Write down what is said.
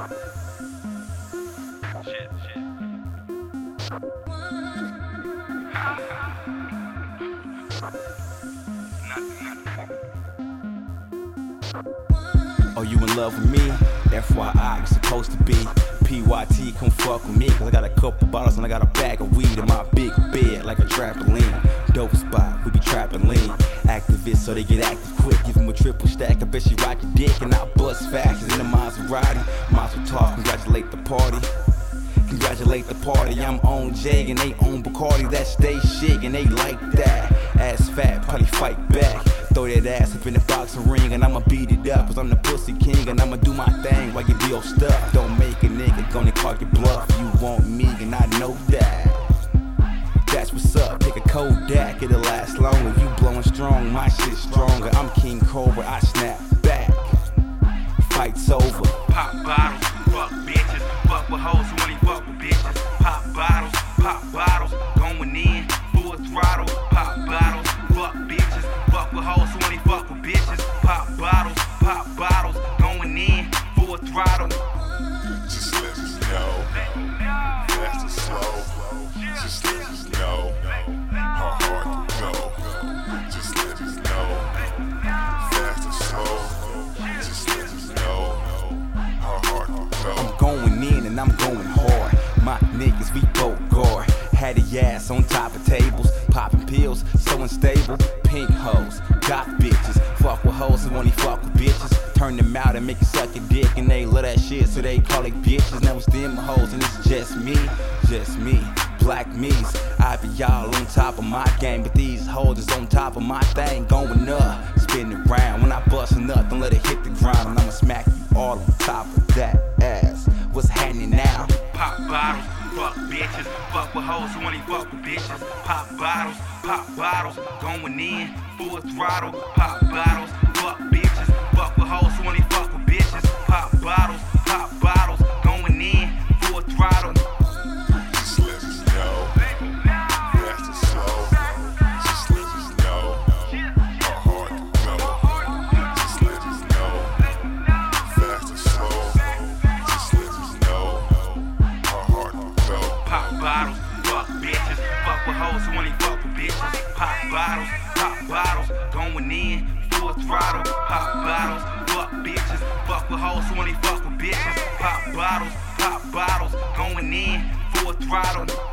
Nothing, nothing. Oh, you in love with me? FYI, you supposed to be. PYT, come fuck with me. Cause I got a couple bottles and I got a bag of weed in my big bed like a trampoline. Dope spot, we be trapping lean. Actavis so they get active quick. Give 'em a triple stack. I bet she rock your dick and I'll bust fast. in the Maserati. Mazel talk, congratulate the party. Congratulate the party, I'm on J and they on Bacardi. That's they shit and they like that. Ass fat, probably fight back. That ass up in the boxing ring and I'ma beat it up. Cause I'm the pussy king and I'ma do my thing while you your stuff. Don't make a nigga gonna call your bluff. You want me and I know that. That's what's up. Take a Kodak, it'll last longer. You blowing strong, my shit stronger. I'm King Cobra, I snap back. Fight's over. Pop bottles, fuck bitches, fuck with hoes who only fuck with bitches. Pop bottles, pop bottles, pop bottles, going in, full throttle. Just let us know. Fast or slow. Just let us know. How hard to go. Just let us know. Fast or slow. Just let us know. How hard to go. I'm going in and I'm going hard. My niggas, we go guard. Had a ass on top of tables, popping pills, so unstable. Pink hoes, got bitches, fuck with hoes who only fuck with bitches. Turn them out and make you suck your dick, and they love that shit, so they call it bitches. Now it's them hoes, and it's just me, just me. Black me's, I be y'all on top of my game, but these hoes is on top of my thing, going up, spinning around. When I bust nut, don't let it hit the ground, and I'ma smack you all on top of that ass. What's happening now? Pop bottles, fuck bitches, fuck with hoes who only fuck with bitches. Pop bottles, pop bottles, going in, full throttle. Pop bottles, fuck bitches, fuck with hoes who only fuck with bitches. Fuck bitches, fuck with hoes who only fuck with bitches. Pop bottles, pop bottles, going in, full throttle. Pop bottles, fuck bitches, fuck with hoes who only fuck with bitches. Pop bottles, pop bottles, going in, full throttle.